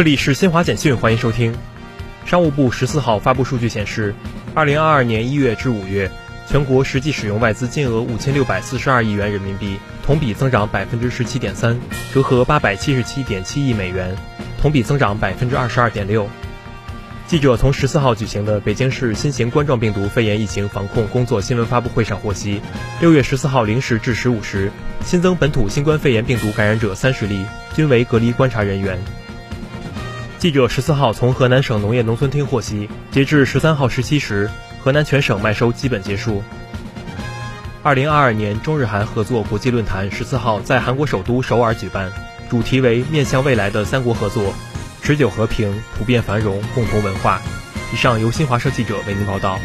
这里是新华简讯，欢迎收听。商务部十四号发布数据显示，二零二二年一月至五月，全国实际使用外资金额五千六百四十二亿元人民币，同比增长百分之十七点三，折合八百七十七点七亿美元，同比增长百分之二十二点六。记者从十四号举行的北京市新型冠状病毒肺炎疫情防控工作新闻发布会上获悉，六月十四号零时至十五时，新增本土新冠肺炎病毒感染者三十例，均为隔离观察人员。记者十四号从河南省农业农村厅获悉，截至十三号十七时，河南全省麦收基本结束。二零二二年中日韩合作国际论坛十四号在韩国首都首尔举办，主题为“面向未来的三国合作”。持久和平、普遍繁荣、共同文化。以上由新华社记者为您报道。